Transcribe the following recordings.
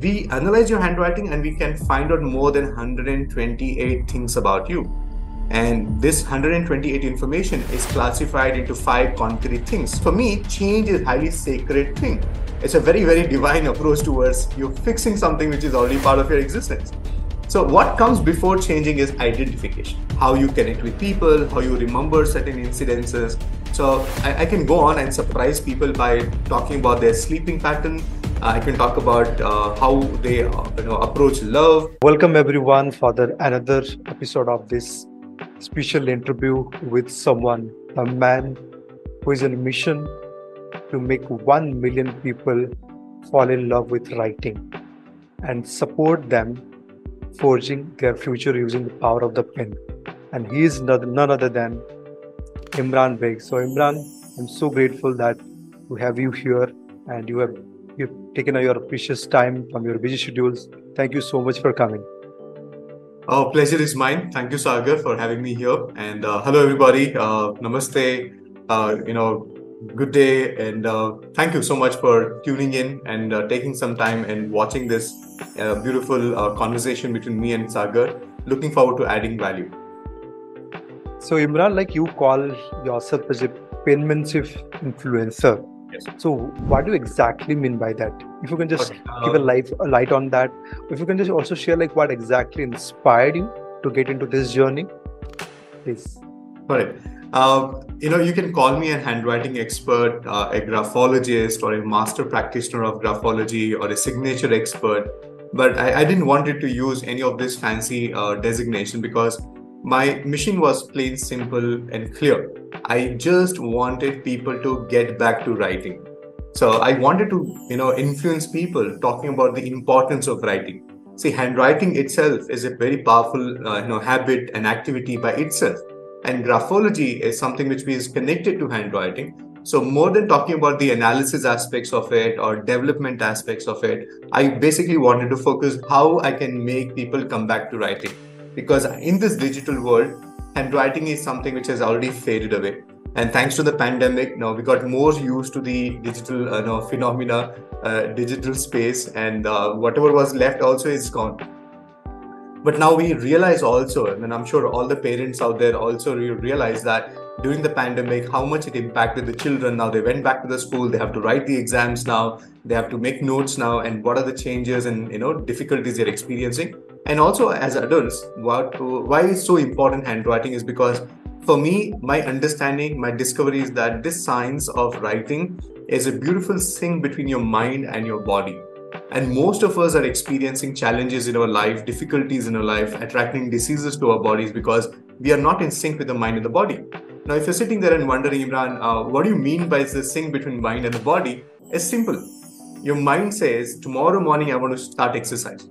we analyze your handwriting and we can find out more than 128 things about you. And this 128 information is classified into five concrete things. For me, change is highly sacred thing. It's a very, very divine approach towards you fixing something which is already part of your existence. So what comes before changing is identification. How you connect with people, how you remember certain incidences. So I, I can go on and surprise people by talking about their sleeping pattern, I can talk about uh, how they uh, you know, approach love. Welcome everyone for the another episode of this special interview with someone, a man who is on a mission to make one million people fall in love with writing and support them forging their future using the power of the pen. And he is none other than Imran Baig. So Imran, I'm so grateful that we have you here and you have You've taken your precious time from your busy schedules. Thank you so much for coming. Oh, pleasure is mine. Thank you, Sagar, for having me here. And uh, hello, everybody. Uh, namaste. Uh, you know, good day, and uh, thank you so much for tuning in and uh, taking some time and watching this uh, beautiful conversation between me and Sagar. Looking forward to adding value. So, Imran, like you call yourself as a penmanship influencer Yes. So, what do you exactly mean by that? If you can just okay. uh, give a light, a light on that. If you can just also share like what exactly inspired you to get into this journey, please. All right. Uh, you know, you can call me a handwriting expert, uh, a graphologist, or a master practitioner of graphology, or a signature expert. But I, I didn't want it to use any of this fancy uh, designation because my mission was plain simple and clear. I just wanted people to get back to writing. So I wanted to, you know, influence people talking about the importance of writing. See, handwriting itself is a very powerful, uh, you know, habit and activity by itself. And graphology is something which is connected to handwriting. So more than talking about the analysis aspects of it or development aspects of it, I basically wanted to focus how I can make people come back to writing because in this digital world, handwriting is something which has already faded away. And thanks to the pandemic, now we got more used to the digital uh, know, phenomena, uh, digital space, and uh, whatever was left also is gone. But now we realize also, and I'm sure all the parents out there also realize that during the pandemic, how much it impacted the children. Now they went back to the school, they have to write the exams now, they have to make notes now, and what are the changes and you know difficulties they're experiencing and also as adults what why is so important handwriting is because for me my understanding my discovery is that this science of writing is a beautiful thing between your mind and your body. And most of us are experiencing challenges in our life difficulties in our life attracting diseases to our bodies because we are not in sync with the mind and the body. Now if you're sitting there and wondering imran uh, what do you mean by this sync between mind and the body? It's simple. Your mind says tomorrow morning i want to start exercise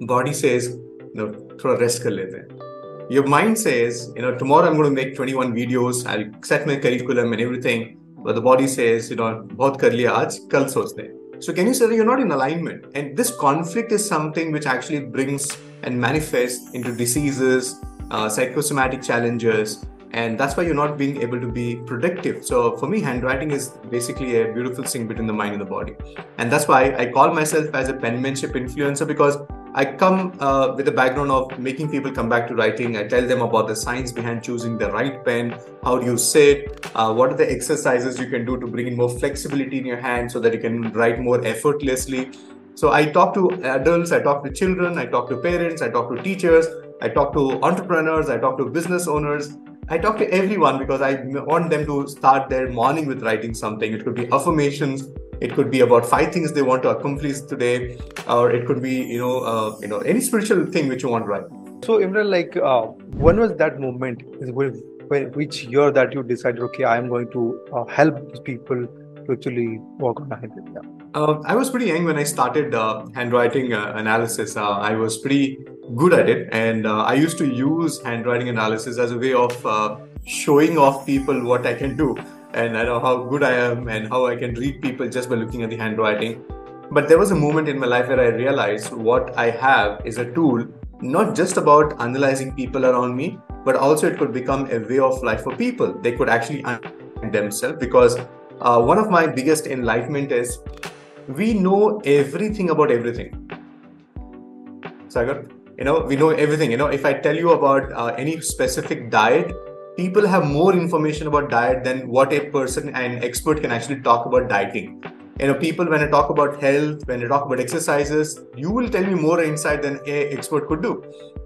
body says, you know, throw rest kar lete Your mind says, you know, tomorrow I'm going to make 21 videos, I'll set my curriculum and everything. But the body says, you know, bahut kar liya aaj, kal sochte. So can you say that you're not in alignment? And this conflict is something which actually brings and manifests into diseases, uh, psychosomatic challenges, and that's why you're not being able to be productive so for me handwriting is basically a beautiful thing between the mind and the body and that's why i call myself as a penmanship influencer because i come uh, with a background of making people come back to writing i tell them about the science behind choosing the right pen how do you sit uh, what are the exercises you can do to bring in more flexibility in your hand so that you can write more effortlessly so i talk to adults i talk to children i talk to parents i talk to teachers I talk to entrepreneurs, I talk to business owners, I talk to everyone because I want them to start their morning with writing something. It could be affirmations. It could be about five things they want to accomplish today, or it could be you know uh, you know any spiritual thing which you want right. So Imran, like uh, when was that moment? When, which year that you decided? Okay, I am going to uh, help people to actually work on it. Yeah. Uh, I was pretty young when I started uh, handwriting uh, analysis. Uh, I was pretty good at it, and uh, I used to use handwriting analysis as a way of uh, showing off people what I can do, and I know how good I am and how I can read people just by looking at the handwriting. But there was a moment in my life where I realized what I have is a tool not just about analyzing people around me, but also it could become a way of life for people. They could actually understand themselves because one of my biggest enlightenment is we know everything about everything. Sagar, you know, we know everything. You know, if I tell you about uh, any specific diet, people have more information about diet than what a person and expert can actually talk about dieting. You know people when i talk about health when i talk about exercises you will tell me more insight than a expert could do.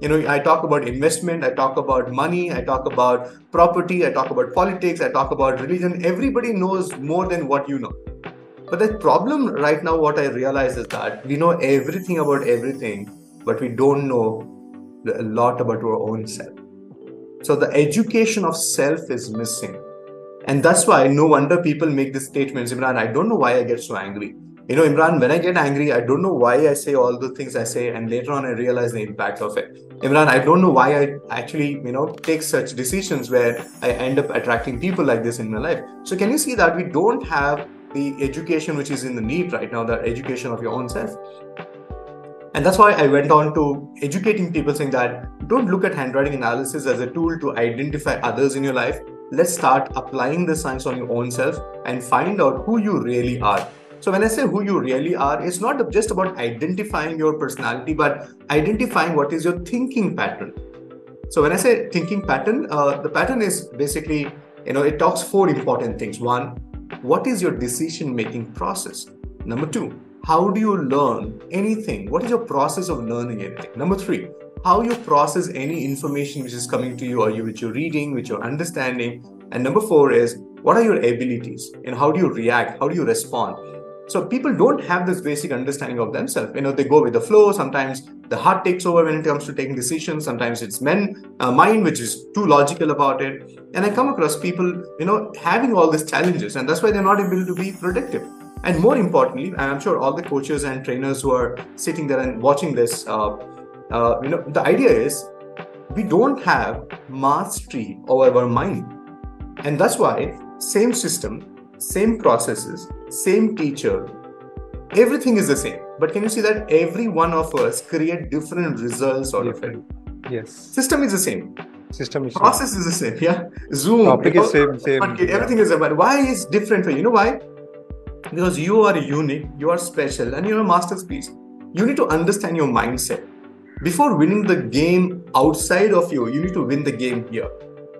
You know i talk about investment i talk about money i talk about property i talk about politics i talk about religion. Everybody knows more than what you know. But the problem right now what i realize is that we know everything about everything but we don't know a lot about our own self so the education of self is missing and that's why no wonder people make these statements, Imran, I don't know why I get so angry. You know, Imran, when I get angry, I don't know why I say all the things I say, and later on I realize the impact of it. Imran, I don't know why I actually, you know, take such decisions where I end up attracting people like this in my life. So can you see that we don't have the education which is in the need right now, the education of your own self? And that's why I went on to educating people saying that don't look at handwriting analysis as a tool to identify others in your life let's start applying the science on your own self and find out who you really are. So, when I say who you really are, it's not just about identifying your personality, but identifying what is your thinking pattern. So, when I say thinking pattern, uh, the pattern is basically, you know, it talks four important things. One, what is your decision making process? Number two, how do you learn anything? What is your process of learning anything? Number three, how you process any information which is coming to you or you which you're reading, which you're understanding. And number four is what are your abilities and how do you react? How do you respond? So people don't have this basic understanding of themselves. You know, they go with the flow. Sometimes the heart takes over when it comes to taking decisions. Sometimes it's men, uh, mind, which is too logical about it. And I come across people, you know, having all these challenges, and that's why they're not able to be productive. And more importantly, and I'm sure all the coaches and trainers who are sitting there and watching this, uh, uh, you know the idea is we don't have mastery over our mind. And that's why same system same processes same teacher everything is the same. But can you see that every one of us create different results out different. of it? Yes. System is the same. System is process same. is the same. Yeah. Zoom. Topic is same same. everything yeah. is about why is different for you know why because you are unique you are special and you're a masterpiece you need to understand your mindset before winning the game outside of you, you need to win the game here.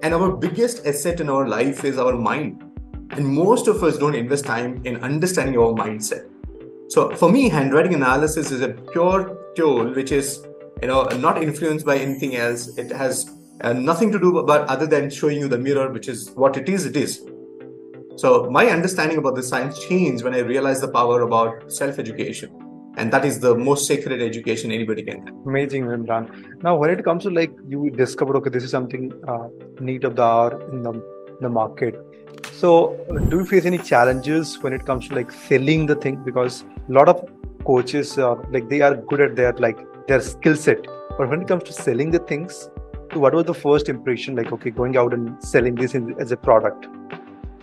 And our biggest asset in our life is our mind. And most of us don't invest time in understanding our mindset. So for me, handwriting analysis is a pure tool which is, you know, not influenced by anything else. It has uh, nothing to do but other than showing you the mirror, which is what it is. It is. So my understanding about the science changed when I realized the power about self-education and that is the most sacred education anybody can have. Amazing, Imran. Now, when it comes to like you discovered, okay, this is something uh, need of the hour in the, the market. So, do you face any challenges when it comes to like selling the thing? Because a lot of coaches, uh, like they are good at their like their skill set, but when it comes to selling the things, what was the first impression? Like, okay, going out and selling this as a product.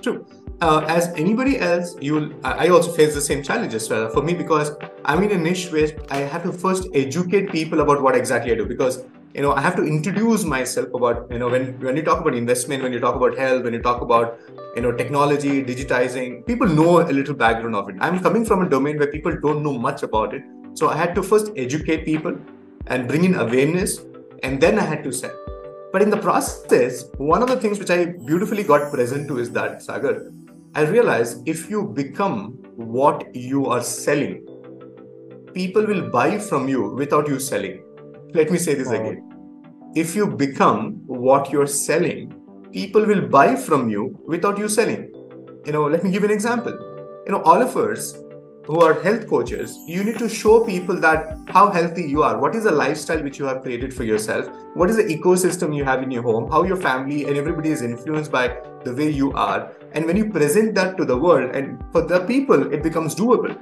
True uh, as anybody else, you'll. I also face the same challenges uh, for me because I'm in a niche where I have to first educate people about what exactly I do because you know I have to introduce myself about you know when when you talk about investment, when you talk about health, when you talk about you know technology, digitizing, people know a little background of it. I'm coming from a domain where people don't know much about it, so I had to first educate people and bring in awareness, and then I had to sell. But in the process, one of the things which I beautifully got present to is that Sagar, I realized if you become what you are selling, people will buy from you without you selling. Let me say this again. If you become what you're selling, people will buy from you without you selling. You know, let me give an example. You know, all of us who are health coaches, you need to show people that how healthy you are. What is the lifestyle which you have created for yourself? What is the ecosystem you have in your home? How your family and everybody is influenced by the way you are. And when you present that to the world and for the people, it becomes doable.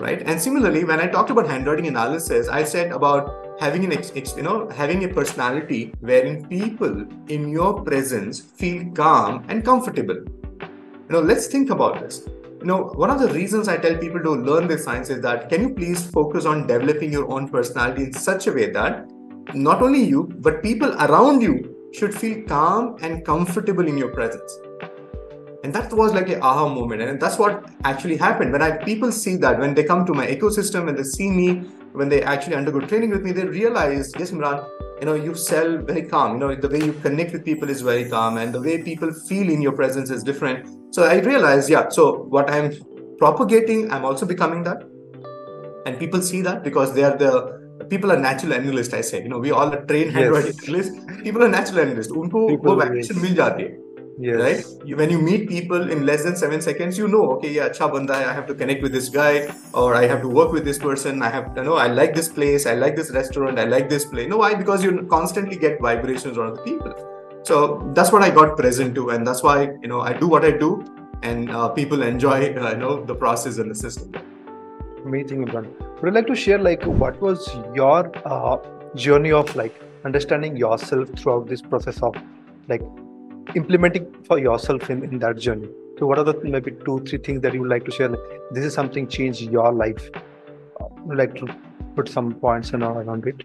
Right. And similarly, when I talked about handwriting analysis, I said about having an ex, you know having a personality wherein people in your presence feel calm and comfortable. You know, let's think about this you know, one of the reasons I tell people to learn this science is that can you please focus on developing your own personality in such a way that not only you, but people around you should feel calm and comfortable in your presence. and that was like a aha moment and that's what actually happened when i people see that when they come to my ecosystem and they see me when they actually undergo training with me they realize yes imran you know you sell very calm. You know the way you connect with people is very calm and the way people feel in your presence is different. So i realized yeah so what i'm propagating i'm also becoming that. And people see that because they are the people are natural analysts i say you know we all are trained yes. handwriting analysts. People are natural analysts. unko wo vacation mil jati hai Yes. Right? When you meet people in less than seven seconds, you know, okay, yeah, acha I have to connect with this guy, or I have to work with this person. I have, you know, I like this place, I like this restaurant, I like this place. No, why? Because you constantly get vibrations from the people. So that's what I got present to, and that's why you know I do what I do, and uh, people enjoy, uh, you know, the process and the system. Amazing, Imran. Would you like to share like what was your uh, journey of like understanding yourself throughout this process of like implementing for yourself in, in that journey. So what are the maybe two three things that you would like to share? Like, this is something changed your life. Uh, would like to put some points in around it.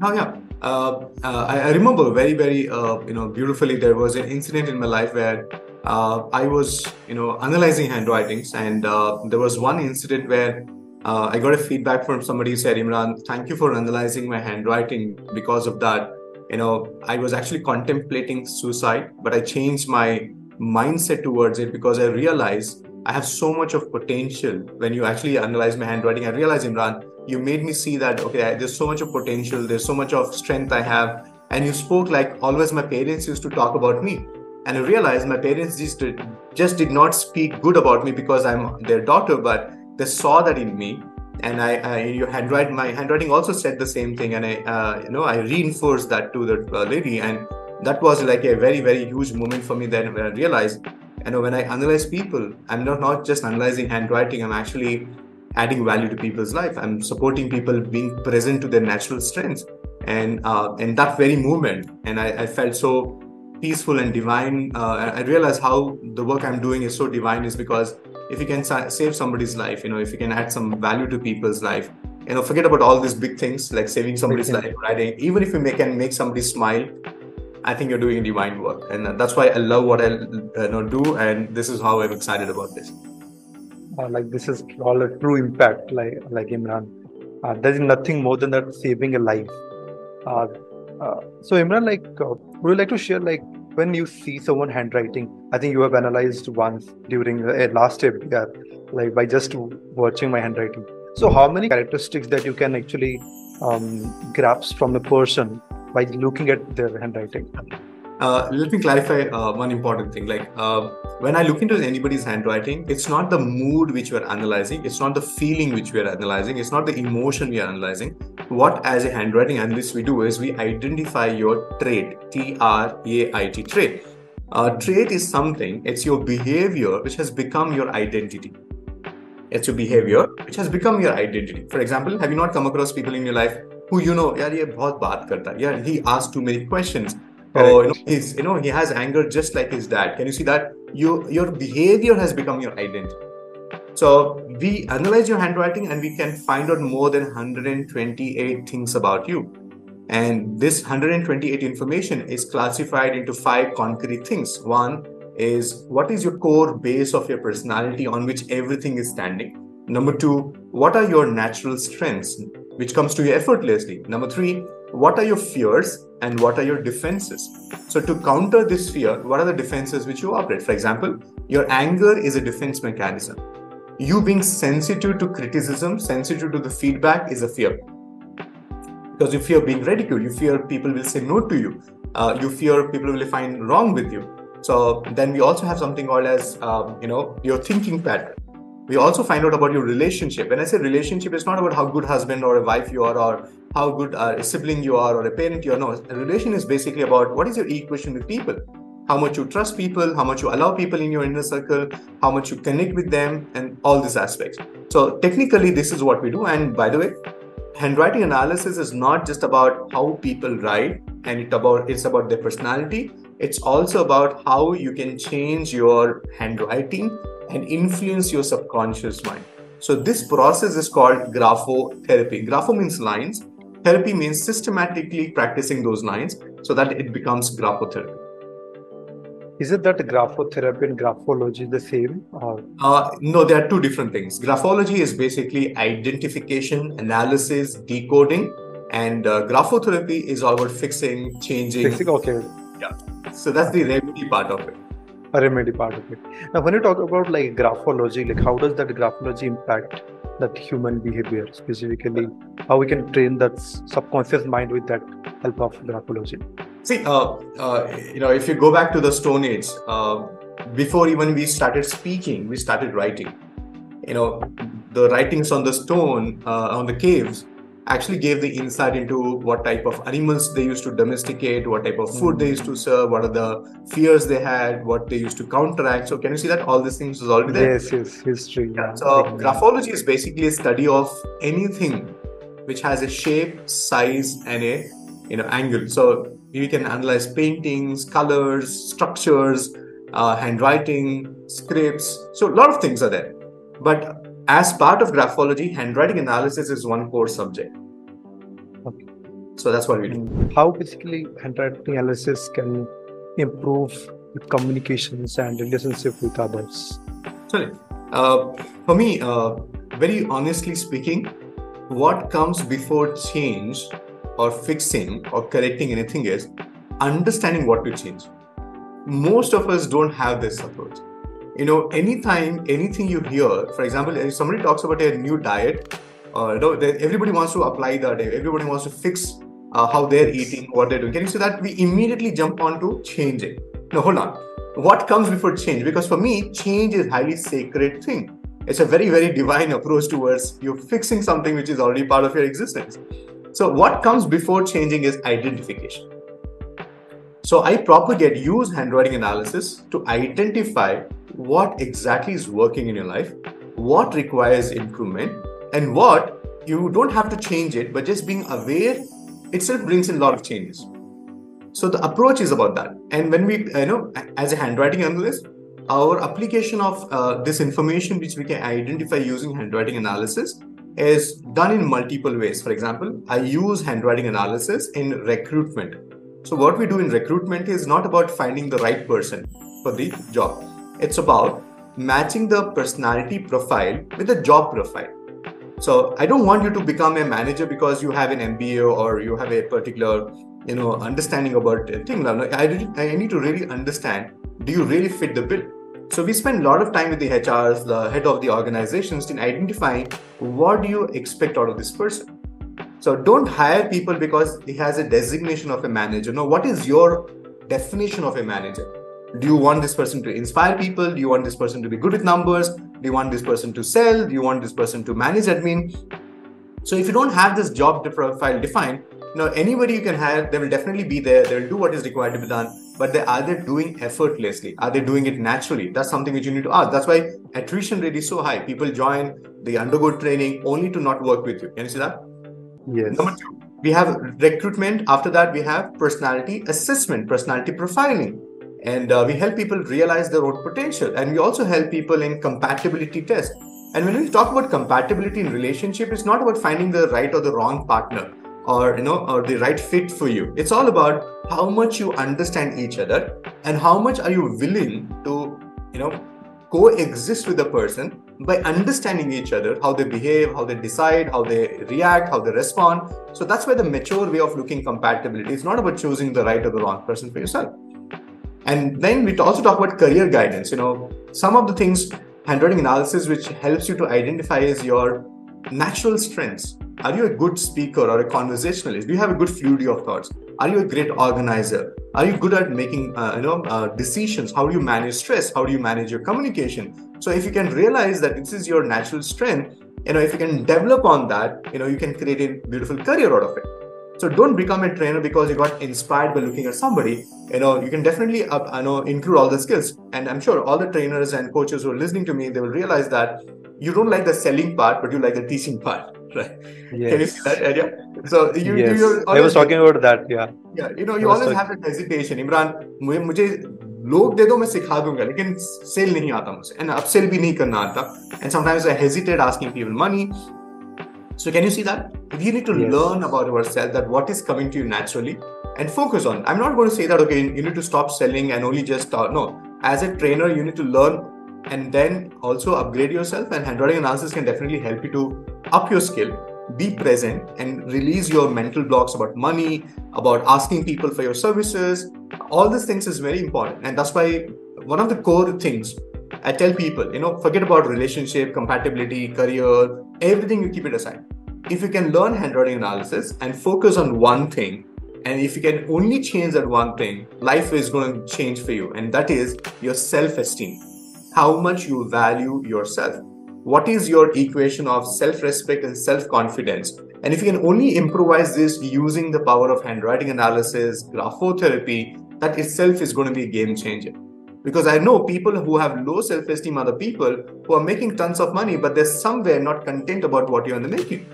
Oh yeah. Uh, uh, I, I, remember very very uh, you know beautifully there was an incident in my life where uh, i was you know analyzing handwritings and uh, there was one incident where I got a feedback from somebody who said, Imran, thank you for analyzing my handwriting. Because of that, you know i was actually contemplating suicide but i changed my mindset towards it because i realized i have so much of potential. When you actually analyze my handwriting i realized imran you made me see that okay there's so much of potential there's so much of strength i have. And you spoke like always my parents used to talk about me. And i realized my parents just did, just did not speak good about me because i'm their daughter but they saw that in me and I, I your handwriting my handwriting also said the same thing. And I uh, you know I reinforced that to the uh, lady. And that was like a very very huge moment for me then when I realized you know when I analyze people I'm not not just analyzing handwriting. I'm actually adding value to people's life. I'm supporting people being present to their natural strengths. And uh, and that very moment and I, I felt so peaceful and divine uh, I realized how the work I'm doing is so divine is because if you can save somebody's life you know if you can add some value to people's life you know forget about all these big things like saving somebody's life writing. Even if you make, can make somebody smile i think you're doing divine work. And that's why i love what i you know, do and this is how i'm excited about this. Uh, like this is all a true impact like like imran. Uh, there is nothing more than that saving a life. Uh, uh so imran like uh, would you like to share like when you see someone handwriting i think you have analyzed once during a last webinar like by just watching my handwriting so how many characteristics that you can actually um, grasp from a person by looking at their handwriting uh, let me clarify uh, one important thing. Like uh, when I look into anybody's handwriting, it's not the mood which we're analyzing, it's not the feeling which we're analyzing, it's not the emotion we are analyzing what as a handwriting analyst we do is we identify your trait, T R A I T, trait. Uh, trait is something, it's your behavior which has become your identity. It's your behavior which has become your identity. For example, have you not come across people in your life who you know, yeah, yeah, he asks too many questions, Correct. you know, he's you know he has anger just like his dad. Can you see that? You your behavior has become your identity. So we analyze your handwriting and we can find out more than 128 things about you. And this 128 information is classified into five concrete things. One is what is your core base of your personality on which everything is standing. Number two, what are your natural strengths, which comes to you effortlessly. Number three, what are your fears and what are your defenses so to counter this fear what are the defenses which you operate for example your anger is a defense mechanism you being sensitive to criticism sensitive to the feedback is a fear. Because you fear being ridiculed you fear people will say no to you. Uh, you fear people will find wrong with you. So then we also have something called as um, you know your thinking pattern. We also find out about your relationship. When i say relationship it's not about how good husband or a wife you are or how good a sibling you are or a parent you are. No, a relation is basically about what is your equation with people. How much you trust people, how much you allow people in your inner circle, how much you connect with them, and all these aspects. So, technically, this is what we do. And by the way, handwriting analysis is not just about how people write and it about it's about their personality it's also about how you can change your handwriting and influence your subconscious mind so this process is called graphotherapy grapho means lines Therapy means systematically practicing those lines so that it becomes graphotherapy. Is it that graphotherapy and graphology the same? Or? Uh, no, they are two different things. Graphology is basically identification, analysis, decoding, and uh, graphotherapy is all about fixing, changing. Fixing, okay. Yeah. So that's the remedy part of it. A remedy part of it. Now, when you talk about like graphology, like how does that graphology impact that human behavior specifically? How we can train that subconscious mind with that help of graphology? See, uh, uh, you know, if you go back to the Stone Age, uh, before even we started speaking, we started writing. You know, the writings on the stone, uh, on the caves, actually gave the insight into what type of animals they used to domesticate, what type of food they used to serve, what are the fears they had, what they used to counteract. So, can you see that all these things is already there? Yes, yes, history. Yeah. So, graphology is basically a study of anything which has a shape, size, and a you know angle. So we can analyze paintings, colors, structures, uh, handwriting, scripts. So a lot of things are there. But as part of graphology, handwriting analysis is one core subject. Okay. So that's what we do. How basically handwriting analysis can improve communications and relationship with others? Sorry. Uh, for me, uh, very honestly speaking, what comes before change or fixing or correcting anything is understanding what to change. Most of us don't have this approach. You know, anytime anything you hear, for example, if somebody talks about a new diet, uh, you know, everybody wants to apply that. Everybody wants to fix uh, how they're eating, what they're doing. Can you see that? We immediately jump on to changing. No, hold on. What comes before change? Because for me, change is highly sacred thing. It's a very, very divine approach towards you fixing something which is already part of your existence. So, what comes before changing is identification. So, I propagate, use handwriting analysis to identify what exactly is working in your life, what requires improvement, and what you don't have to change it, but just being aware itself brings in a lot of changes. So, the approach is about that. And when we, you know, as a handwriting analyst, our application of uh, this information which we can identify using handwriting analysis is done in multiple ways. For example, I use handwriting analysis in recruitment. So, what we do in recruitment is not about finding the right person for the job, it's about matching the personality profile with the job profile. So, I don't want you to become a manager because you have an MBA or you have a particular you know understanding about a thing. I, I need to really understand do you really fit the bill? So we spend a lot of time with the HRs, the head of the organizations in identifying what do you expect out of this person. So don't hire people because he has a designation of a manager. No, what is your definition of a manager? Do you want this person to inspire people? Do you want this person to be good with numbers? Do you want this person to sell? Do you want this person to manage admin? So if you don't have this job profile defined, you know anybody you can hire, they will definitely be there. They will do what is required to be done but they, are they doing effortlessly? Are they doing it naturally? That's something which you need to ask. That's why attrition rate is so high. People join, they undergo training only to not work with you. Can you see that? Yes. Number two, we have recruitment. After that, we have personality assessment, personality profiling. And uh, we help people realize their own potential. And we also help people in compatibility test. And when we talk about compatibility in relationship, it's not about finding the right or the wrong partner or you know or the right fit for you it's all about how much you understand each other and how much are you willing to you know coexist with a person by understanding each other how they behave how they decide how they react how they respond so that's why the mature way of looking compatibility is not about choosing the right or the wrong person for yourself and then we also talk about career guidance you know some of the things handwriting analysis which helps you to identify is your natural strengths are you a good speaker or a conversationalist? Do you have a good fluidity of thoughts? Are you a great organizer? Are you good at making uh, you know uh, decisions? How do you manage stress? How do you manage your communication? So if you can realize that this is your natural strength, you know if you can develop on that, you know you can create a beautiful career out of it. So don't become a trainer because you got inspired by looking at somebody. You know you can definitely uh, you know include all the skills, and I'm sure all the trainers and coaches who are listening to me, they will realize that you don't like the selling part, but you like the teaching part right? Yes. Can you see that area? So you, yes. you I was talking about that. Yeah. Yeah. You know, you always talking... have that hesitation. Imran, मुझे मुझे लोग दे दो मैं सिखा दूंगा लेकिन cell नहीं आता मुझे एंड अब सेल भी नहीं करना आता and sometimes I hesitate asking people money so can you see that? You need to yes. learn about yourself that what is coming to you naturally and focus on. I'm not going to say that okay, you need to stop selling and only just start. No, as a trainer, you need to learn and then also upgrade yourself. And handwriting analysis can definitely help you to up your skill, be present, and release your mental blocks about money, about asking people for your services. All these things is very important, and that's why one of the core things I tell people, you know, forget about relationship, compatibility, career, everything you keep it aside. If you can learn handwriting analysis and focus on one thing, and if you can only change that one thing, life is going to change for you. And that is your self esteem. How much you value yourself. What is your equation of self respect and self confidence? And if you can only improvise this using the power of handwriting analysis, graphotherapy, that itself is going to be a game changer. Because I know people who have low self esteem are the people who are making tons of money, but they're somewhere not content about what you're in the making.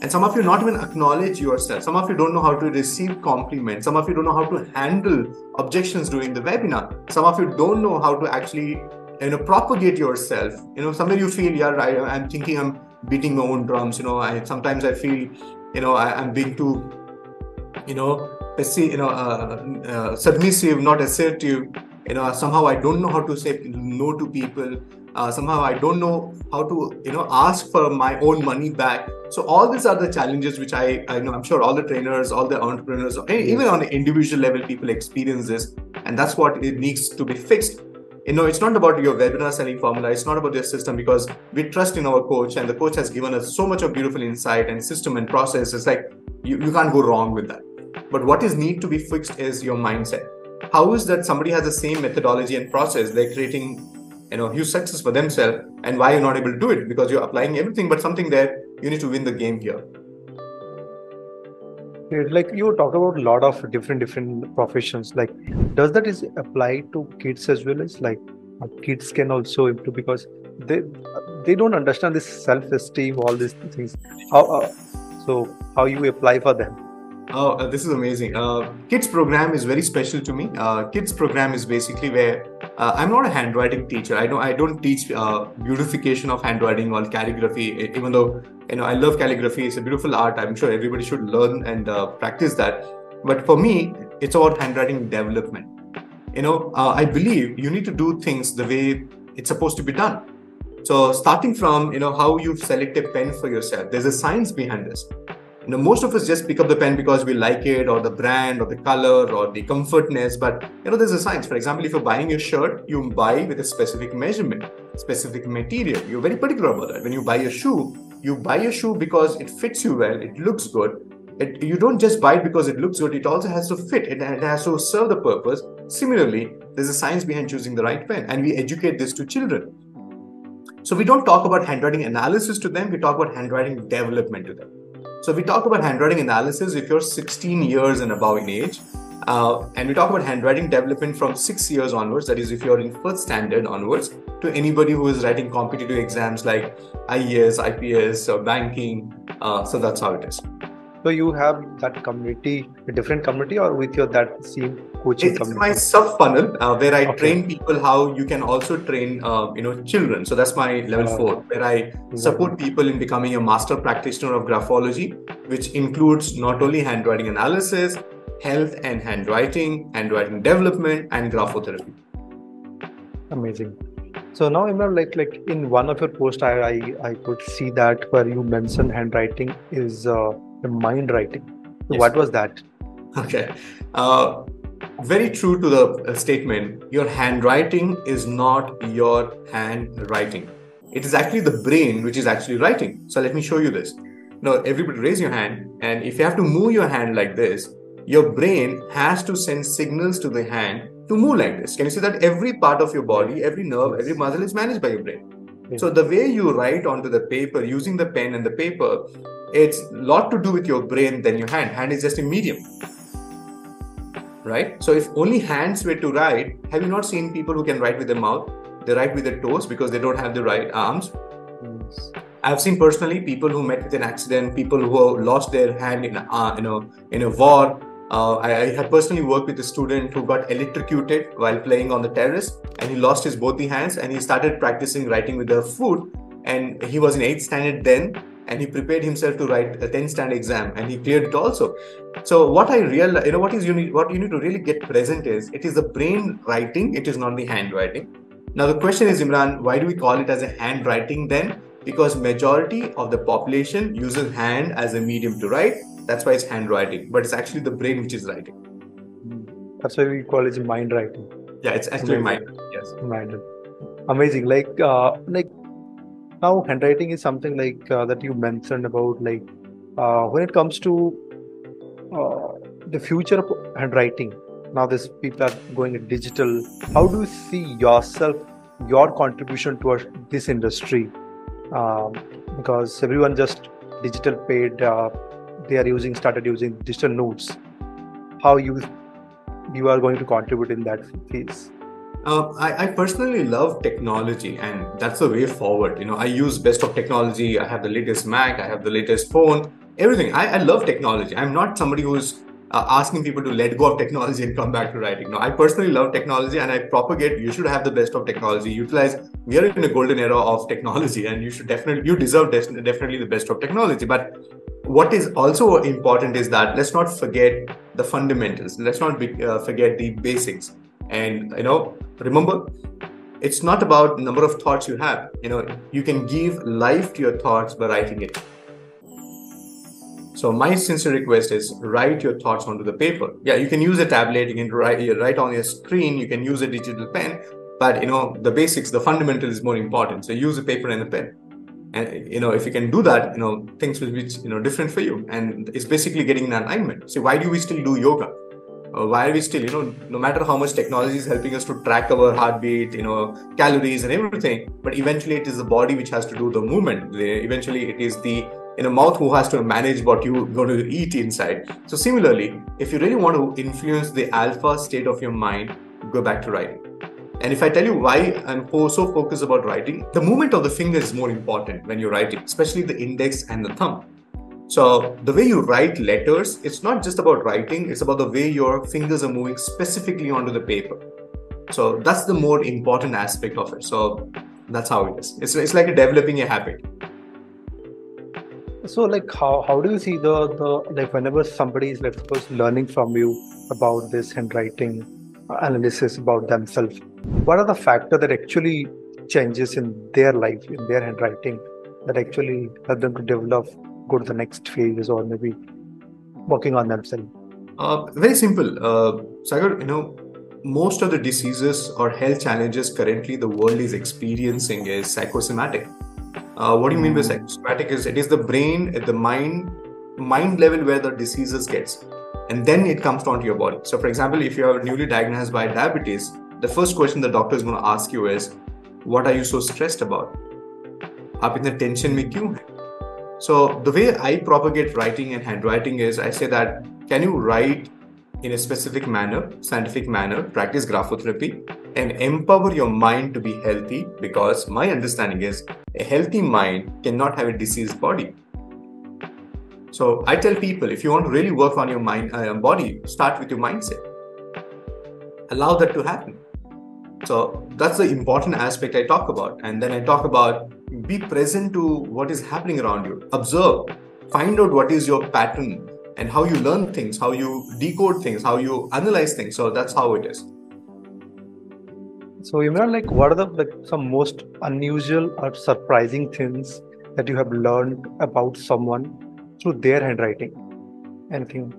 And some of you not even acknowledge yourself. Some of you don't know how to receive compliments. Some of you don't know how to handle objections during the webinar. Some of you don't know how to actually you know propagate yourself. You know, somewhere you feel, yeah, right, I'm thinking I'm beating my own drums. You know, I sometimes I feel, you know, I, am being too, you know, you know, uh, uh, submissive, not assertive. You know, somehow I don't know how to say no to people. Uh, somehow i don't know how to you know ask for my own money back. So all these are the challenges which i i know. I'm sure all the trainers all the entrepreneurs even on the individual level people experience this. And that's what it needs to be fixed. You know it's not about your webinar selling formula. It's not about your system because we trust in our coach and the coach has given us so much of beautiful insight and system and process. It's like you, you can't go wrong with that. But what is need to be fixed is your mindset how is that somebody has the same methodology and process? They're creating you know huge success for themselves and why you're not able to do it? Because you're applying everything but something there you need to win the game here. Like you talk about a lot of different different professions. Like does that is apply to kids as well as like uh, kids can also improve? Because they they don't understand this self-esteem all these things. How uh, so how you apply for them Oh, uh, this is amazing. Uh, kids program is very special to me. Uh, kids program is basically where uh, I'm not a handwriting teacher. I don't I don't teach uh, beautification of handwriting or calligraphy. Even though you know I love calligraphy, it's a beautiful art. I'm sure everybody should learn and practice that. But for me, it's about handwriting development. You know, I believe you need to do things the way it's supposed to be done. So starting from you know how you select a pen for yourself, there's a science behind this you know, most of us just pick up the pen because we like it or the brand or the color or the comfortness but you know there's a science. For example if you're buying a shirt you buy with a specific measurement specific material. You're very particular about that. When you buy a shoe you buy a shoe because it fits you well it looks good. It, you don't just buy it because it looks good it also has to fit. It, it has to serve the purpose. Similarly there's a science behind choosing the right pen and we educate this to children. So we don't talk about handwriting analysis to them we talk about handwriting development to them so we talk about handwriting analysis if you're 16 years and above in age. Uh, and we talk about handwriting development from six years onwards, that is, if you're in first standard onwards, to anybody who is writing competitive exams like IAS, IPS, or banking. Uh, so that's how it is. So you have that community, a different community, or with your that same coaching it's community? my sub funnel uh, where I okay. train people how you can also train uh, you know children. So that's my level uh, four, where I support people in becoming a master practitioner of graphology, which includes not only handwriting analysis, health and handwriting, handwriting development, and graphotherapy. Amazing. So now Imran, like like in one of your posts, I I, I could see that where you mentioned handwriting is uh, mind writing. Yes. What was that? Okay. Uh, very true to the uh, statement your handwriting is not your handwriting it is actually the brain which is actually writing so let me show you this now everybody raise your hand and if you have to move your hand like this your brain has to send signals to the hand to move like this can you see that every part of your body every nerve every muscle is managed by your brain so the way you write onto the paper using the pen and the paper it's a lot to do with your brain than your hand hand is just a medium right? So if only hands were to write, have you not seen people who can write with their mouth? They write with their toes because they don't have the right arms. Yes. I've seen personally people who met with an accident, people who lost their hand in a, uh, you know in a war. Uh, I, I had personally worked with a student who got electrocuted while playing on the terrace, and he lost his both the hands, and he started practicing writing with the foot. And he was in eighth standard then, and he prepared himself to write a 10 stand exam and he cleared it also. So what i realized you know what is you need what you need to really get present is it is the brain writing it is not the handwriting. Now the question is imran why do we call it as a handwriting then? Because majority of the population uses hand as a medium to write. That's why it's handwriting but it's actually the brain which is writing. That's why we call it mind writing. Yeah it's actually mind yes. Mind amazing. Like uh, like now handwriting is something like uh, that you mentioned about like uh, when it comes to uh, the future of handwriting now this people are going digital how do you see yourself your contribution towards this industry? Um, because everyone just digital paid uh, they are using started using digital notes. How you you are going to contribute in that phase uh, I, I, personally love technology and that's the way forward. You know i use best of technology. I have the latest mac i have the latest phone everything. I, I love technology. I'm not somebody who's uh, asking people to let go of technology and come back to writing. No i personally love technology and i propagate you should have the best of technology. Utilize we are in a golden era of technology and you should definitely you deserve definitely the best of technology. But what is also important is that let's not forget the fundamentals. Let's not be, uh, forget the basics and you know remember it's not about number of thoughts you have. You know you can give life to your thoughts by writing it. So my sincere request is write your thoughts onto the paper. Yeah you can use a tablet you can write, write on your screen you can use a digital pen but you know the basics the fundamental is more important. So use a paper and a pen. And you know if you can do that you know things will be you know different for you. And it's basically getting an alignment. So why do we still do yoga uh, why are we still you know no matter how much technology is helping us to track our heartbeat you know calories and everything but eventually it is the body which has to do the movement. Eventually it is the in a mouth who has to manage what you're going to eat inside. So similarly if you really want to influence the alpha state of your mind go back to writing. And if I tell you why I'm so focused about writing, the movement of the finger is more important when you're writing, especially the index and the thumb. So the way you write letters, it's not just about writing, it's about the way your fingers are moving specifically onto the paper. So that's the more important aspect of it. So that's how it is. It's, it's like developing a habit. So like how, how do you see the, the like whenever somebody is let's suppose learning from you about this handwriting analysis about themselves, what are the factors that actually changes in their life, in their handwriting that actually help them to develop go to the next phase or maybe working on themselves? Uh, very simple. Uh, Sagar, you know, most of the diseases or health challenges currently the world is experiencing is psychosomatic. Uh, what do you mean by psychosomatic? Is it is the brain, the mind, mind level where the diseases gets, and then it comes down to your body. So, for example, if you are newly diagnosed by diabetes, the first question the doctor is going to ask you is, "What are you so stressed about? आप इतने tension में क्यों हैं So the way I propagate writing and handwriting is I say that can you write in a specific manner, scientific manner, practice graphotherapy, and empower your mind to be healthy because my understanding is a healthy mind cannot have a diseased body. So I tell people if you want to really work on your mind uh, body, start with your mindset. Allow that to happen. So that's the important aspect I talk about. And then I talk about be present to what is happening around you. Observe, find out what is your pattern and how you learn things, how you decode things, how you analyze things. So that's how it is. So Imran, like what are the like some most unusual or surprising things that you have learned about someone through their handwriting? Anything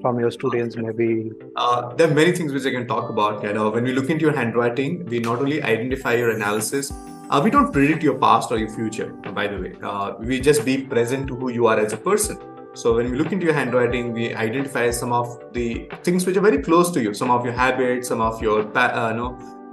from your students maybe uh, there are many things which i can talk about you know when we look into your handwriting we not only identify your analysis uh, we don't predict your past or your future, by the way. Uh, we just be present to who you are as a person. So when we look into your handwriting, we identify some of the things which are very close to you, some of your habits, some of your uh, no,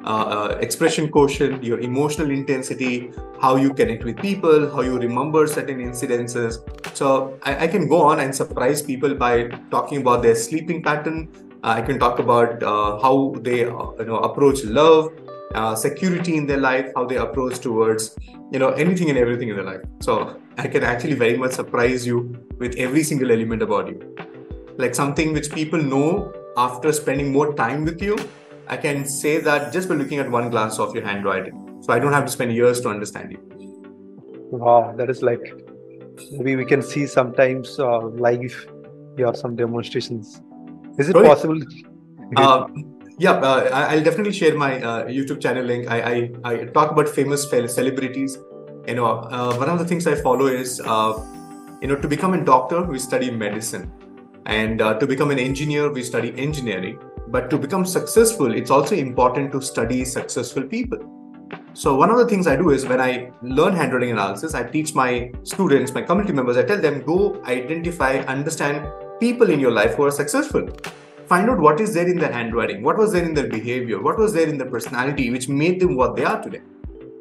uh, uh, expression quotient, your emotional intensity, how you connect with people, how you remember certain incidences. So I, I can go on and surprise people by talking about their sleeping pattern. Uh, I can talk about how they you know approach love, uh, security in their life, how they approach towards, you know, anything and everything in their life. So I can actually very much surprise you with every single element about you. Like something which people know after spending more time with you, I can say that just by looking at one glance of your handwriting. So I don't have to spend years to understand you. Wow, that is like maybe we can see sometimes uh, live your some demonstrations. Is it Sorry? possible? Uh, yeah, uh, I'll definitely share my uh, YouTube channel link. I, I, I talk about famous celebrities. You know, uh, one of the things I follow is, uh, you know, to become a doctor, we study medicine. And uh, to become an engineer, we study engineering. But to become successful, it's also important to study successful people. So one of the things I do is when I learn handwriting analysis, I teach my students, my community members, I tell them go identify, understand people in your life who are successful. Find out what is there in their handwriting, what was there in their behavior, what was there in their personality, which made them what they are today.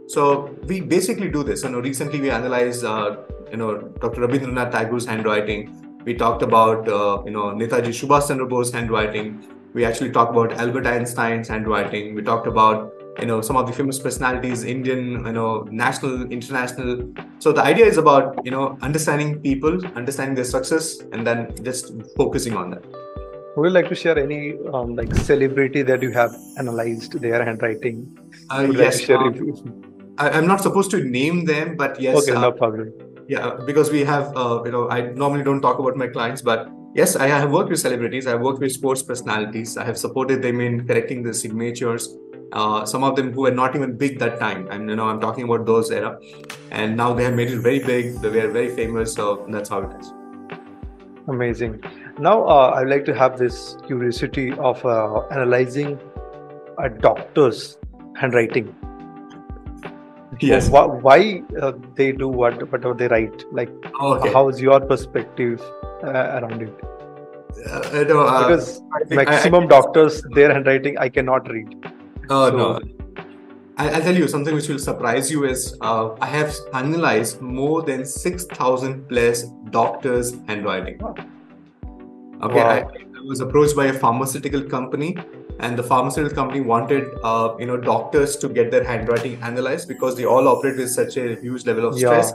So we basically do this. You know, recently we analyzed, uh, you know, Dr. Rabindranath Tagore's handwriting. We talked about, uh, you know, Netaji Subhash Chandra Bose's handwriting. We actually talked about Albert Einstein's handwriting. We talked about, you know, some of the famous personalities, Indian, you know, national, international. So the idea is about, you know, understanding people, understanding their success, and then just focusing on that. Would you like to share any um, like celebrity that you have analyzed their handwriting? Uh, Would you like yes, um. I, I'm not supposed to name them, but yes, okay, uh, no problem. Yeah, because we have, uh, you know, I normally don't talk about my clients, but yes, I have worked with celebrities. I've worked with sports personalities. I have supported them in correcting the signatures. Uh, some of them who were not even big that time, and you know, I'm talking about those era, and now they have made it very big. They were very famous, so that's how it is. Amazing. Now, uh, I'd like to have this curiosity of uh, analyzing a doctor's handwriting. Yes. Why, why uh, they do what whatever they write? Like, Okay. how is your perspective uh, around it? Uh, no, uh, Because think- I- I- maximum doctors, their handwriting I cannot read. Oh So- no. I- I'll tell you something which will surprise you is uh, I have analyzed more than 6,000 plus doctors' handwriting. Okay, I, Wow. I was approached by a pharmaceutical company, and the pharmaceutical company wanted uh, you know doctors to get their handwriting analyzed because they all operate with such a huge level of Yeah. stress.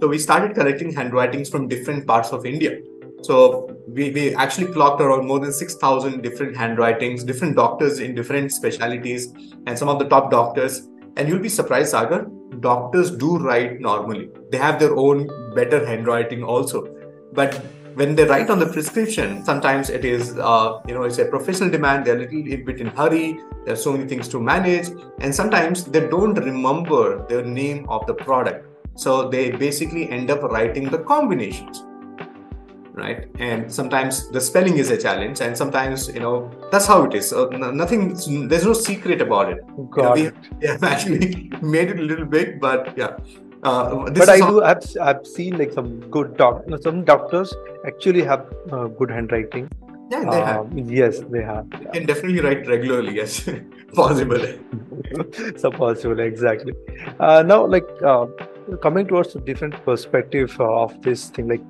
So we started collecting handwritings from different parts of India. So we, we actually clocked around more than 6,000 different handwritings, different doctors in different specialities, and some of the top doctors. And you'll be surprised, Sagar, doctors do write normally. They have their own better handwriting also. But when they write on the prescription, sometimes it is, uh, you know, it's a professional demand. They're a little bit in hurry. There's so many things to manage. And sometimes they don't remember the name of the product. So they basically end up writing the combinations right and sometimes the spelling is a challenge and sometimes you know that's how it is so nothing there's no secret about it You know, Got we, it. have actually made it a little big but yeah uh, this But I do. I've, I've seen like some good doc. Some doctors actually have uh, good handwriting. yeah they have Um, yes, they have. you can definitely write regularly yes possible so possible exactly uh, now like uh, coming towards a different perspective uh, of this thing like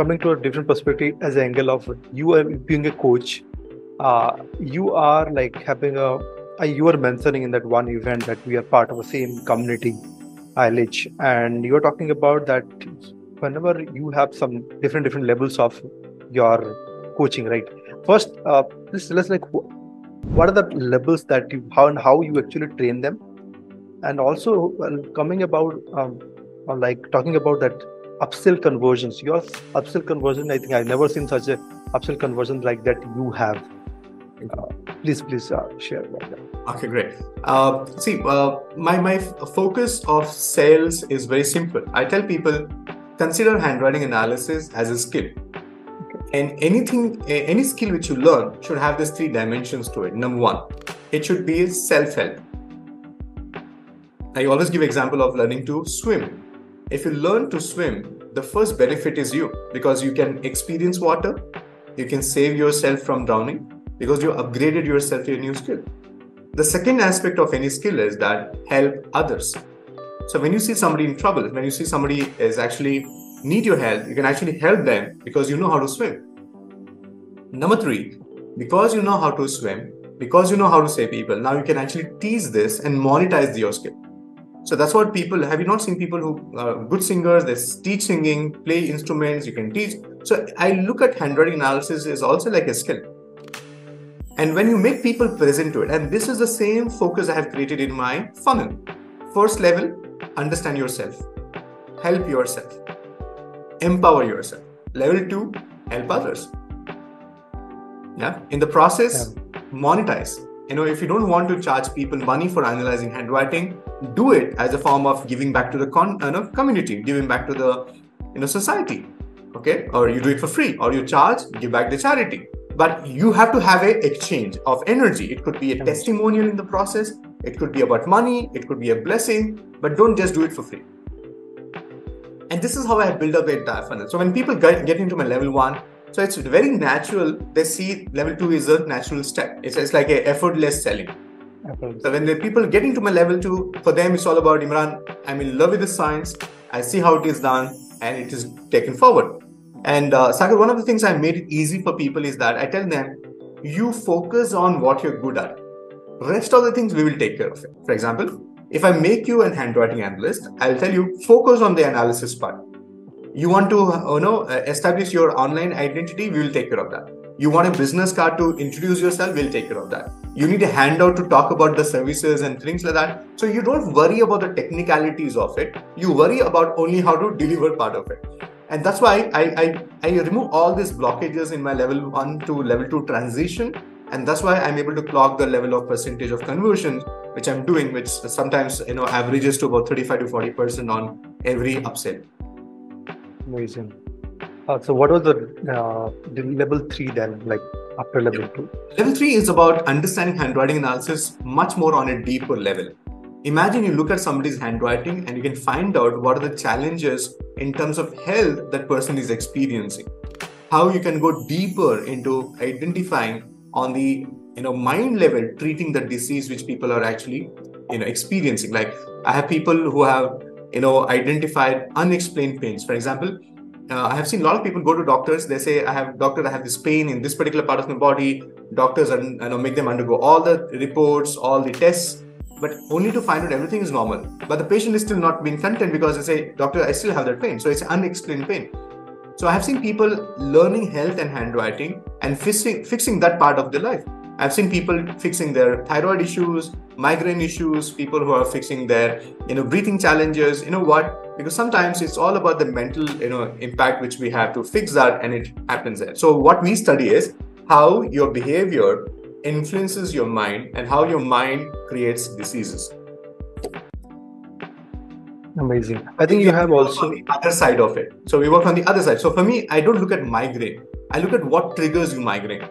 coming to a different perspective as an angle of you are being a coach uh, you are like having a you were mentioning in that one event that we are part of the same community ILH and you're talking about that whenever you have some different different levels of your coaching right? First uh, let's, let's like what are the levels that you how and how you actually train them? And also coming about um, like talking about that upsell conversions your upsell conversion i think i've never seen such a upsell conversion like that you have. Uh, please please uh, share about that Okay, great. Uh, see, uh, my my focus of sales is very simple. I tell people consider handwriting analysis as a skill, and anything, any skill which you learn should have these three dimensions to it. Number one, it should be self-help. I always give example of learning to swim. If you learn to swim, the first benefit is you because you can experience water, you can save yourself from drowning because you upgraded yourself to a new skill. The second aspect of any skill is that help others. So when you see somebody in trouble, when you see somebody is actually need your help, you can actually help them because you know how to swim. Number three, because you know how to swim, because you know how to save people, now you can actually teach this and monetize your skill. So that's what people have you not seen people who are good singers, they teach singing, play instruments, you can teach. So I look at handwriting analysis is also like a skill. And when you make people present to it, and this is the same focus I have created in my funnel. First level, understand yourself, help yourself. empower yourself. Level two, help others. Yeah. In the process, yeah. monetize. You know, if you don't want to charge people money for analyzing handwriting, do it as a form of giving back to the con- you know, community, giving back to the you know society. Okay, or you do it for free, or you charge, give back to charity. But you have to have a exchange of energy. It could be a testimonial in the process. It could be about money. It could be a blessing. But don't just do it for free. And this is how I build up the entire funnel. So when people get, get into my level one, so it's very natural. They see level two is a natural step. It's, it's like a effortless selling. So when the people get into my level two, for them it's all about Imran. I'm in love with the science. I see how it is done, and it is taken forward. And uh, Sagar, one of the things I made it easy for people is that I tell them, you focus on what you're good at. Rest of the things we will take care of it. For example, if I make you an handwriting analyst, I'll tell you focus on the analysis part. You want to you know establish your online identity, we will take care of that. You want a business card to introduce yourself, we'll take care of that. You need a handout to talk about the services and things like that. So you don't worry about the technicalities of it. You worry about only how to deliver part of it. And that's why I, I, I remove all these blockages in my level one to level two transition. And that's why I'm able to clock the level of percentage of conversion which I'm doing, which sometimes you know averages to about 35 to 40 percent on every upsell. Amazing. Uh, so, what was the, uh, the level three then? Like after level two? Level three is about understanding handwriting analysis much more on a deeper level. Imagine you look at somebody's handwriting and you can find out what are the challenges in terms of health that person is experiencing. How you can go deeper into identifying on the you know mind level treating the disease which people are actually you know experiencing. Like i have people who have you know identified unexplained pains. For example uh, i have seen a lot of people go to doctors. They say i have doctor i have this pain in this particular part of my body. Doctors are, you know make them undergo all the reports all the tests but only to find out everything is normal but the patient is still not being content because they say doctor i still have that pain so it's unexplained pain so i have seen people learning health and handwriting and fixing fixing that part of their life I've seen people fixing their thyroid issues, migraine issues, people who are fixing their, you know, breathing challenges. You know what? Because sometimes it's all about the mental, you know, impact which we have to fix that, and it happens there. So what we study is how your behavior influences your mind and how your mind creates diseases. Amazing. I think you have also the other side of it. So we work on the other side. So for me, I don't look at migraine. I look at what triggers you migraine.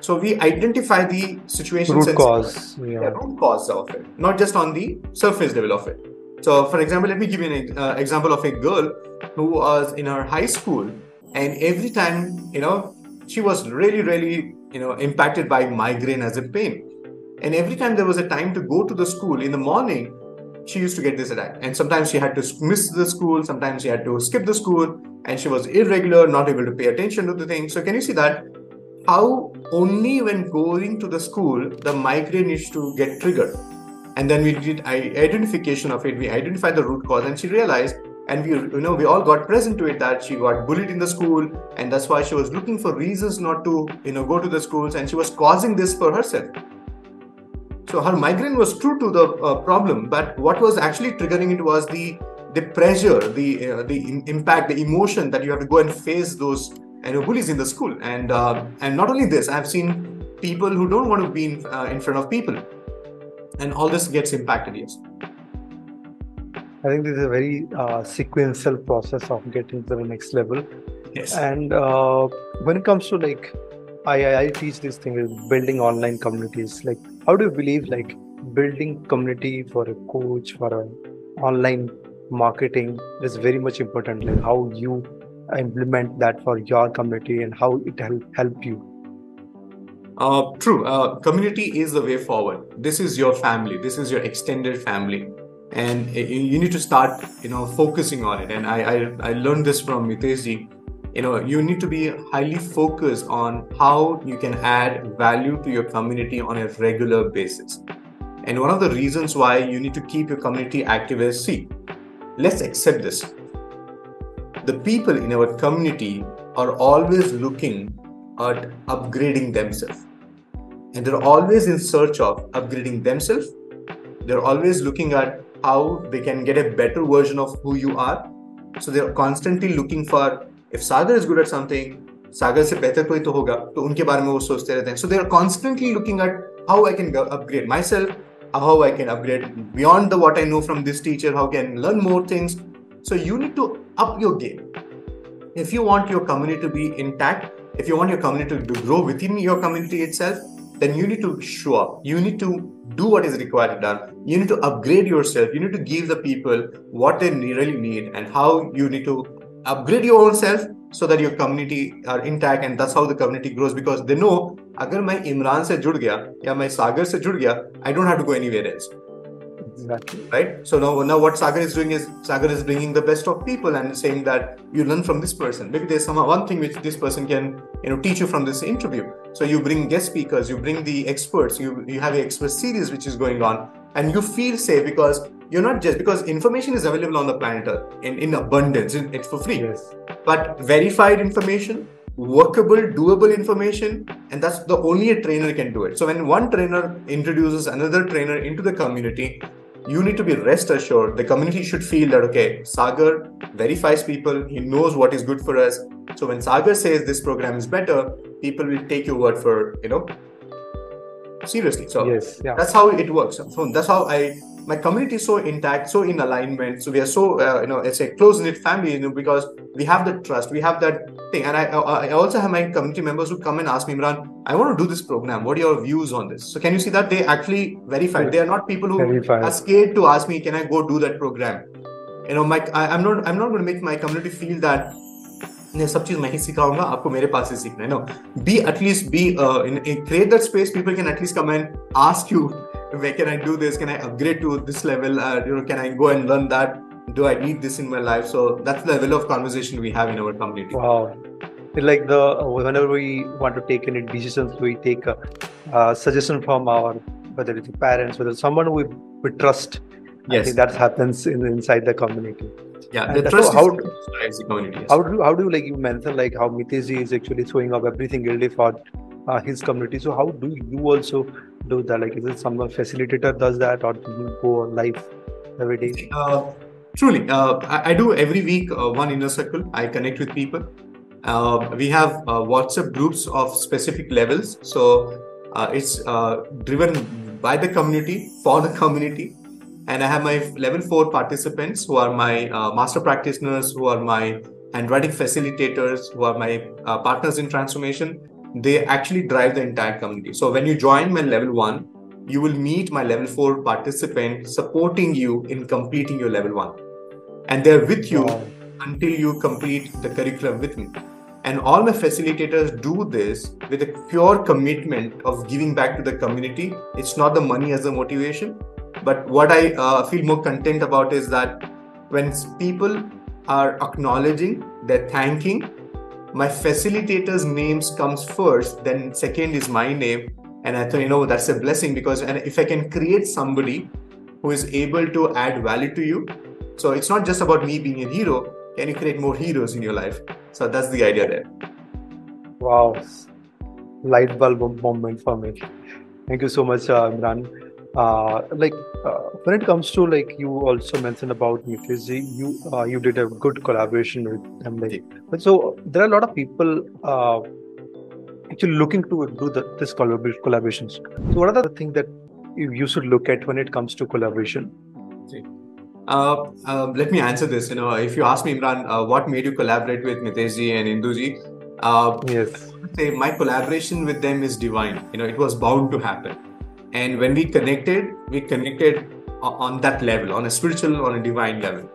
So we identify the situation root cause, yeah. yeah. root cause of it, not just on the surface level of it. So, for example, let me give you an uh, example of a girl who was in her high school, and every time, you know, she was really, really, you know, impacted by migraine as a pain. And every time there was a time to go to the school in the morning, she used to get this attack. And sometimes she had to miss the school, sometimes she had to skip the school, and she was irregular, not able to pay attention to the thing. So, can you see that? how only when going to the school the migraine is to get triggered and then we did identification of it we identified the root cause and she realized and we you know we all got present to it that she got bullied in the school and that's why she was looking for reasons not to you know go to the schools and she was causing this for herself. So her migraine was true to the uh, problem but what was actually triggering it was the the pressure the uh, the impact the emotion that you have to go and face those you know bullies in the school. And uh, and not only this i've seen people who don't want to be in, uh, in front of people. And all this gets impacted yes i think this is a very uh, sequential process of getting to the next level. Yes. And uh, when it comes to like I, I teach this thing is building online communities. Like how do you believe like building community for a coach for an online marketing is very much important? Like how you implement that for your community and how it help help you? Uh, true. Uh, community is the way forward. This is your family. This is your extended family and you need to start you know focusing on it and i i, I learned this from miteshji you know you need to be highly focused on how you can add value to your community on a regular basis and one of the reasons why you need to keep your community active is see let's accept this the people in our community are always looking at upgrading themselves. And they're always in search of upgrading themselves. They're always looking at how they can get a better version of who you are. So they're constantly looking for if Sagar is good at something, Sagar se better koi to hoga. तो उनके बारे में वो सोचते रहते हैं. So they're constantly looking at how I can upgrade myself, how I can upgrade beyond the what I know from this teacher, how I can learn more things. So you need to up your game. If you want your community to be intact, if you want your community to grow within your community itself, then you need to show up. You need to do what is required to done. You need to upgrade yourself. You need to give the people what they really need and how you need to upgrade your own self so that your community are intact and that's how the community grows because they know अगर मैं इमरान से जुड़ गया या मैं सागर से जुड़ गया I don't have to go anywhere else. Exactly. Right. So now, now what Sagar is doing is Sagar is bringing the best of people and saying that you learn from this person. Maybe there's some one thing which this person can you know teach you from this interview. So you bring guest speakers, you bring the experts, you you have an expert series which is going on, and you feel safe because you're not just because information is available on the planet in, in abundance, it's for free. Yes. But verified information, workable, doable information, and that's the only a trainer can do it. So when one trainer introduces another trainer into the community, you need to be rest assured. The community should feel that okay sagar verifies people. He knows what is good for us. So when sagar says this program is better people will take your word for you know? Seriously so yes yeah. that's how it works. So that's how i my community is so intact, so in alignment. So we are so, uh, you know, it's a close knit family, you know, because we have the trust, we have that thing. And I, I also have my community members who come and ask me, Imran, I want to do this program. What are your views on this? So can you see that they actually verified? They are not people who verified. are scared to ask me, can I go do that program? You know, my I, I'm not I'm not going to make my community feel that ये सब चीज मैं ही सिखाऊंगा आपको मेरे पास ही सीखना है no be at least be create that space people can at least come and ask you where can I do this? Can I upgrade to this level? Uh, you know, can I go and learn that? Do I need this in my life? So that's the level of conversation we have in our community. Wow. Like the whenever we want to take any decisions, we take a, a suggestion from our whether it's parents, whether it's someone we, we trust. Yes. I think that happens in inside the community. Yeah, the trust how, drives the community. Yes. How do how do you like you mentioned like how Miteshji is actually showing up every single day for uh, his community. So how do you also do that? Like, is it some facilitator does that, or do you go live every day? Uh, truly, uh, I, I, do every week uh, one inner circle. I connect with people. Uh, we have uh, WhatsApp groups of specific levels. So it's driven by the community for the community. And I have my level four participants who are my master practitioners, who are my handwriting facilitators, who are my partners in transformation they actually drive the entire community. So when you join my level one, you will meet my level four participant supporting you in completing your level one. And they're with you wow. until you complete the curriculum with me. And all my facilitators do this with a pure commitment of giving back to the community. It's not the money as a motivation. But what I uh, feel more content about is that when people are acknowledging, they're thanking, my facilitator's names comes first then second is my name. And i thought you know that's a blessing because and if i can create somebody who is able to add value to you so it's not just about me being a hero. Can you create more heroes in your life? So that's the idea there. Wow. Light bulb moment for me. Thank you so much uh, imran uh, like uh, when it comes to like you also mentioned about Miteshji, you uh, you did a good collaboration with them. Like, but so there are a lot of people uh, actually looking to do the, this collaborations. So what are the things that you should look at when it comes to collaboration? Uh, uh, let me answer this. You know, if you ask me, Imran, uh, what made you collaborate with Miteshji and Induji? Uh, yes. Say my collaboration with them is divine. You know, it was bound to happen and when we connected we connected on that level on a spiritual on a divine level.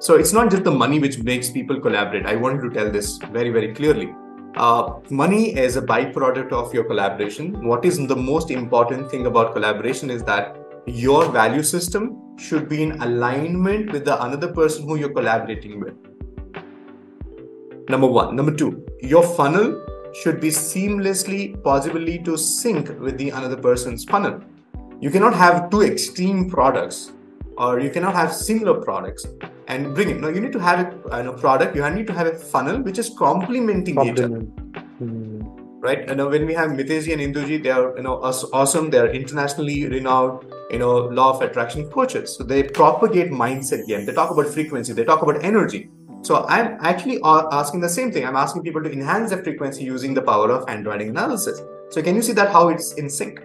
So it's not just the money which makes people collaborate. I wanted to tell this very very clearly. Uh, money is a byproduct of your collaboration. What is the most important thing about collaboration is that your value system should be in alignment with the another person who you're collaborating with. Number one. Number two your funnel should be seamlessly possibly to sync with the another person's funnel you cannot have two extreme products or you cannot have similar products and bring it. No, you need to have a, a product. You need to have a funnel which is complementing each other. Hmm. Right? You know, when we have Miteshji and Induji, they are you know awesome. They are internationally renowned, you know, law of attraction coaches. So they propagate mindset game. They talk about frequency. They talk about energy. So I'm actually asking the same thing. I'm asking people to enhance their frequency using the power of handwriting analysis. So can you see that how it's in sync?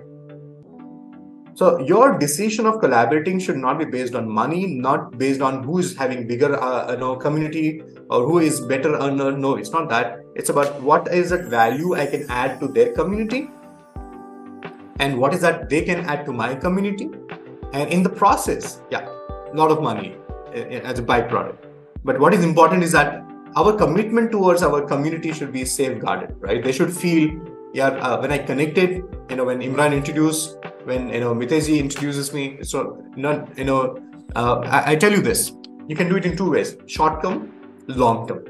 So your decision of collaborating should not be based on money, not based on who is having bigger uh, you know community or who is better earner. No, it's not that. It's about what is that value I can add to their community, and what is that they can add to my community, and in the process, yeah, a lot of money eh, eh, as a byproduct. But what is important is that our commitment towards our community should be safeguarded, right? They should feel, yeah, uh, when I connected, you know, when Imran introduced when you know Miteshji introduces me. So not you know uh, I, I, tell you this. You can do it in two ways: short term, long term.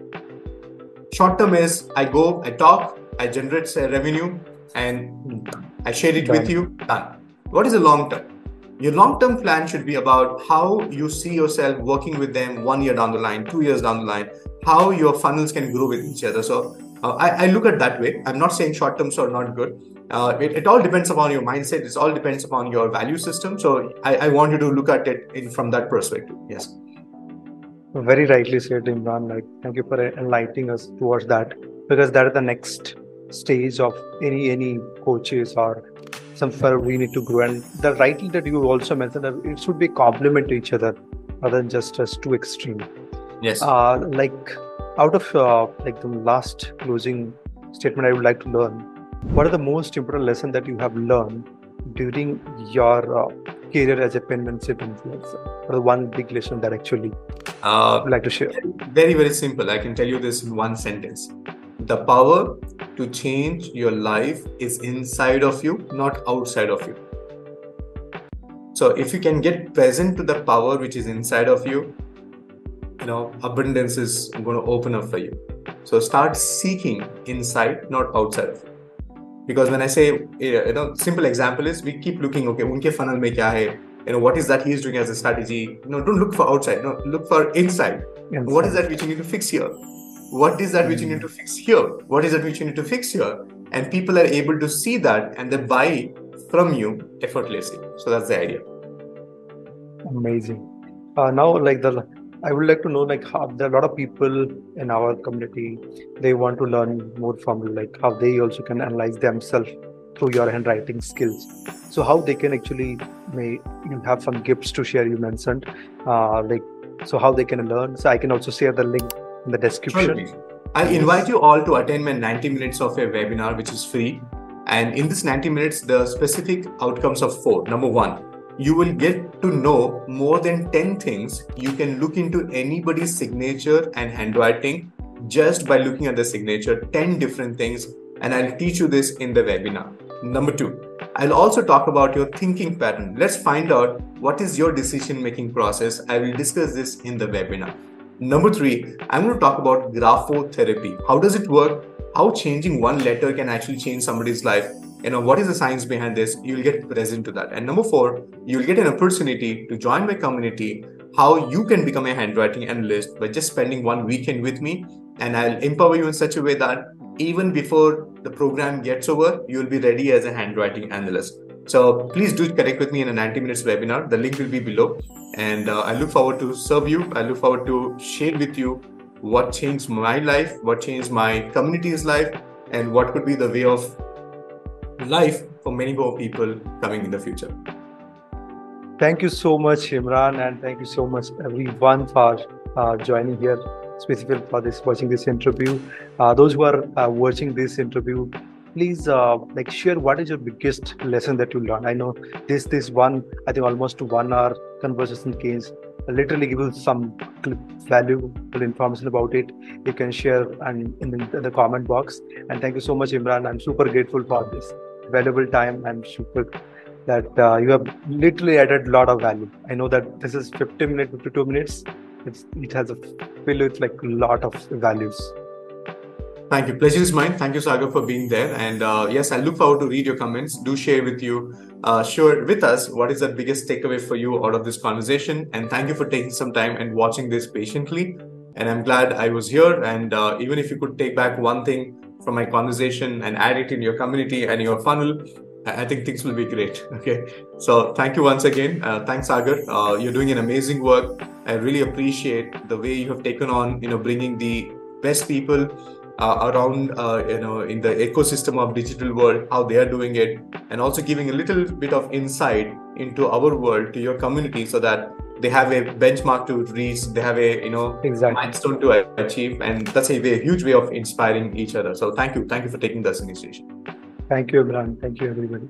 Short term is I go, I talk, I generate say, revenue, and I share it done. with you. Done. What is the long term? Your long term plan should be about how you see yourself working with them one year down the line, two years down the line, how your funnels can grow with each other. So uh, I, I, look at that way. I'm not saying short terms are not good. Uh, it, it, all depends upon your mindset. It all depends upon your value system. So i, I want you to look at it in, from that perspective. Yes. Very rightly said imran. Like thank you for enlightening us towards that because that is the next stage of any any coaches or some firm we need to grow and the rightly that you also mentioned it should be complement to each other rather than just as too extreme yes uh, like out of uh, like the last closing statement i would like to learn what are the most important lessons that you have learned during your uh, career as a penmanship influencer? Or the one big lesson that actually uh, would like to share? Very, very simple. I can tell you this in one sentence. The power to change your life is inside of you, not outside of you. So if you can get present to the power which is inside of you, you know, abundance is going to open up for you. So start seeking inside, not outside of you because when i say you know simple example is we keep looking okay unke funnel mein kya hai you know what is that he's doing as a strategy No, don't look for outside no look for inside inside. what is that which you need to fix here what is that which you need to fix here what is that which you need to fix here and people are able to see that and they buy from you effortlessly so that's the idea amazing uh, now like the I would like to know like how there are a lot of people in our community they want to learn more from you, like how they also can analyze themselves through your handwriting skills. So how they can actually may you have some gifts to share. You mentioned uh, like so how they can learn. So I can also share the link in the description. I invite you all to attend my 90 minutes of a webinar, which is free. And in this 90 minutes, the specific outcomes of four. Number one, you will get to know more than 10 things. You can look into anybody's signature and handwriting just by looking at the signature, 10 different things. And I'll teach you this in the webinar. Number two, I'll also talk about your thinking pattern. Let's find out what is your decision making process. I will discuss this in the webinar. Number three, I'm going to talk about graphotherapy. How does it work? How changing one letter can actually change somebody's life? You know what is the science behind this? You'll get present to that. And number four you'll get an opportunity to join my community how you can become a handwriting analyst by just spending one weekend with me. And i'll empower you in such a way that even before the program gets over you'll be ready as a handwriting analyst so please do connect with me in a 90 minutes webinar the link will be below and uh, i look forward to serve you i look forward to share with you what changed my life what changed my community's life and what could be the way of life for many more people coming in the future. Thank you so much, Imran, and thank you so much, everyone, for uh, joining here, specifically for this watching this interview. Uh, those who are uh, watching this interview, please uh, like share what is your biggest lesson that you learned. I know this this one, I think almost one hour conversation case literally give you some valuable information about it you can share and in the, in the comment box and thank you so much imran i'm super grateful for this valuable time. I'm super that uh, you have literally added a lot of value. I know that this is 50 minutes, 52 minutes. It's, it has a fill with like a lot of values. Thank you. Pleasure is mine. Thank you, Sagar, for being there. And uh, yes, I look forward to read your comments. Do share with you, uh, share with us what is the biggest takeaway for you out of this conversation. And thank you for taking some time and watching this patiently. And I'm glad I was here. And uh, even if you could take back one thing from my conversation and add it in your community and your funnel, I think things will be great. Okay. So thank you once again. Uh, thanks, Sagar. Uh, you're doing an amazing work. I really appreciate the way you have taken on, you know, bringing the best people uh, around, uh, you know, in the ecosystem of digital world, how they are doing it, and also giving a little bit of insight into our world to your community, so that they have a benchmark to reach, they have a, you know, exactly. milestone to achieve, and that's a, a huge way of inspiring each other. So thank you, thank you for taking this initiation. Thank you, Imran. Thank you, everybody.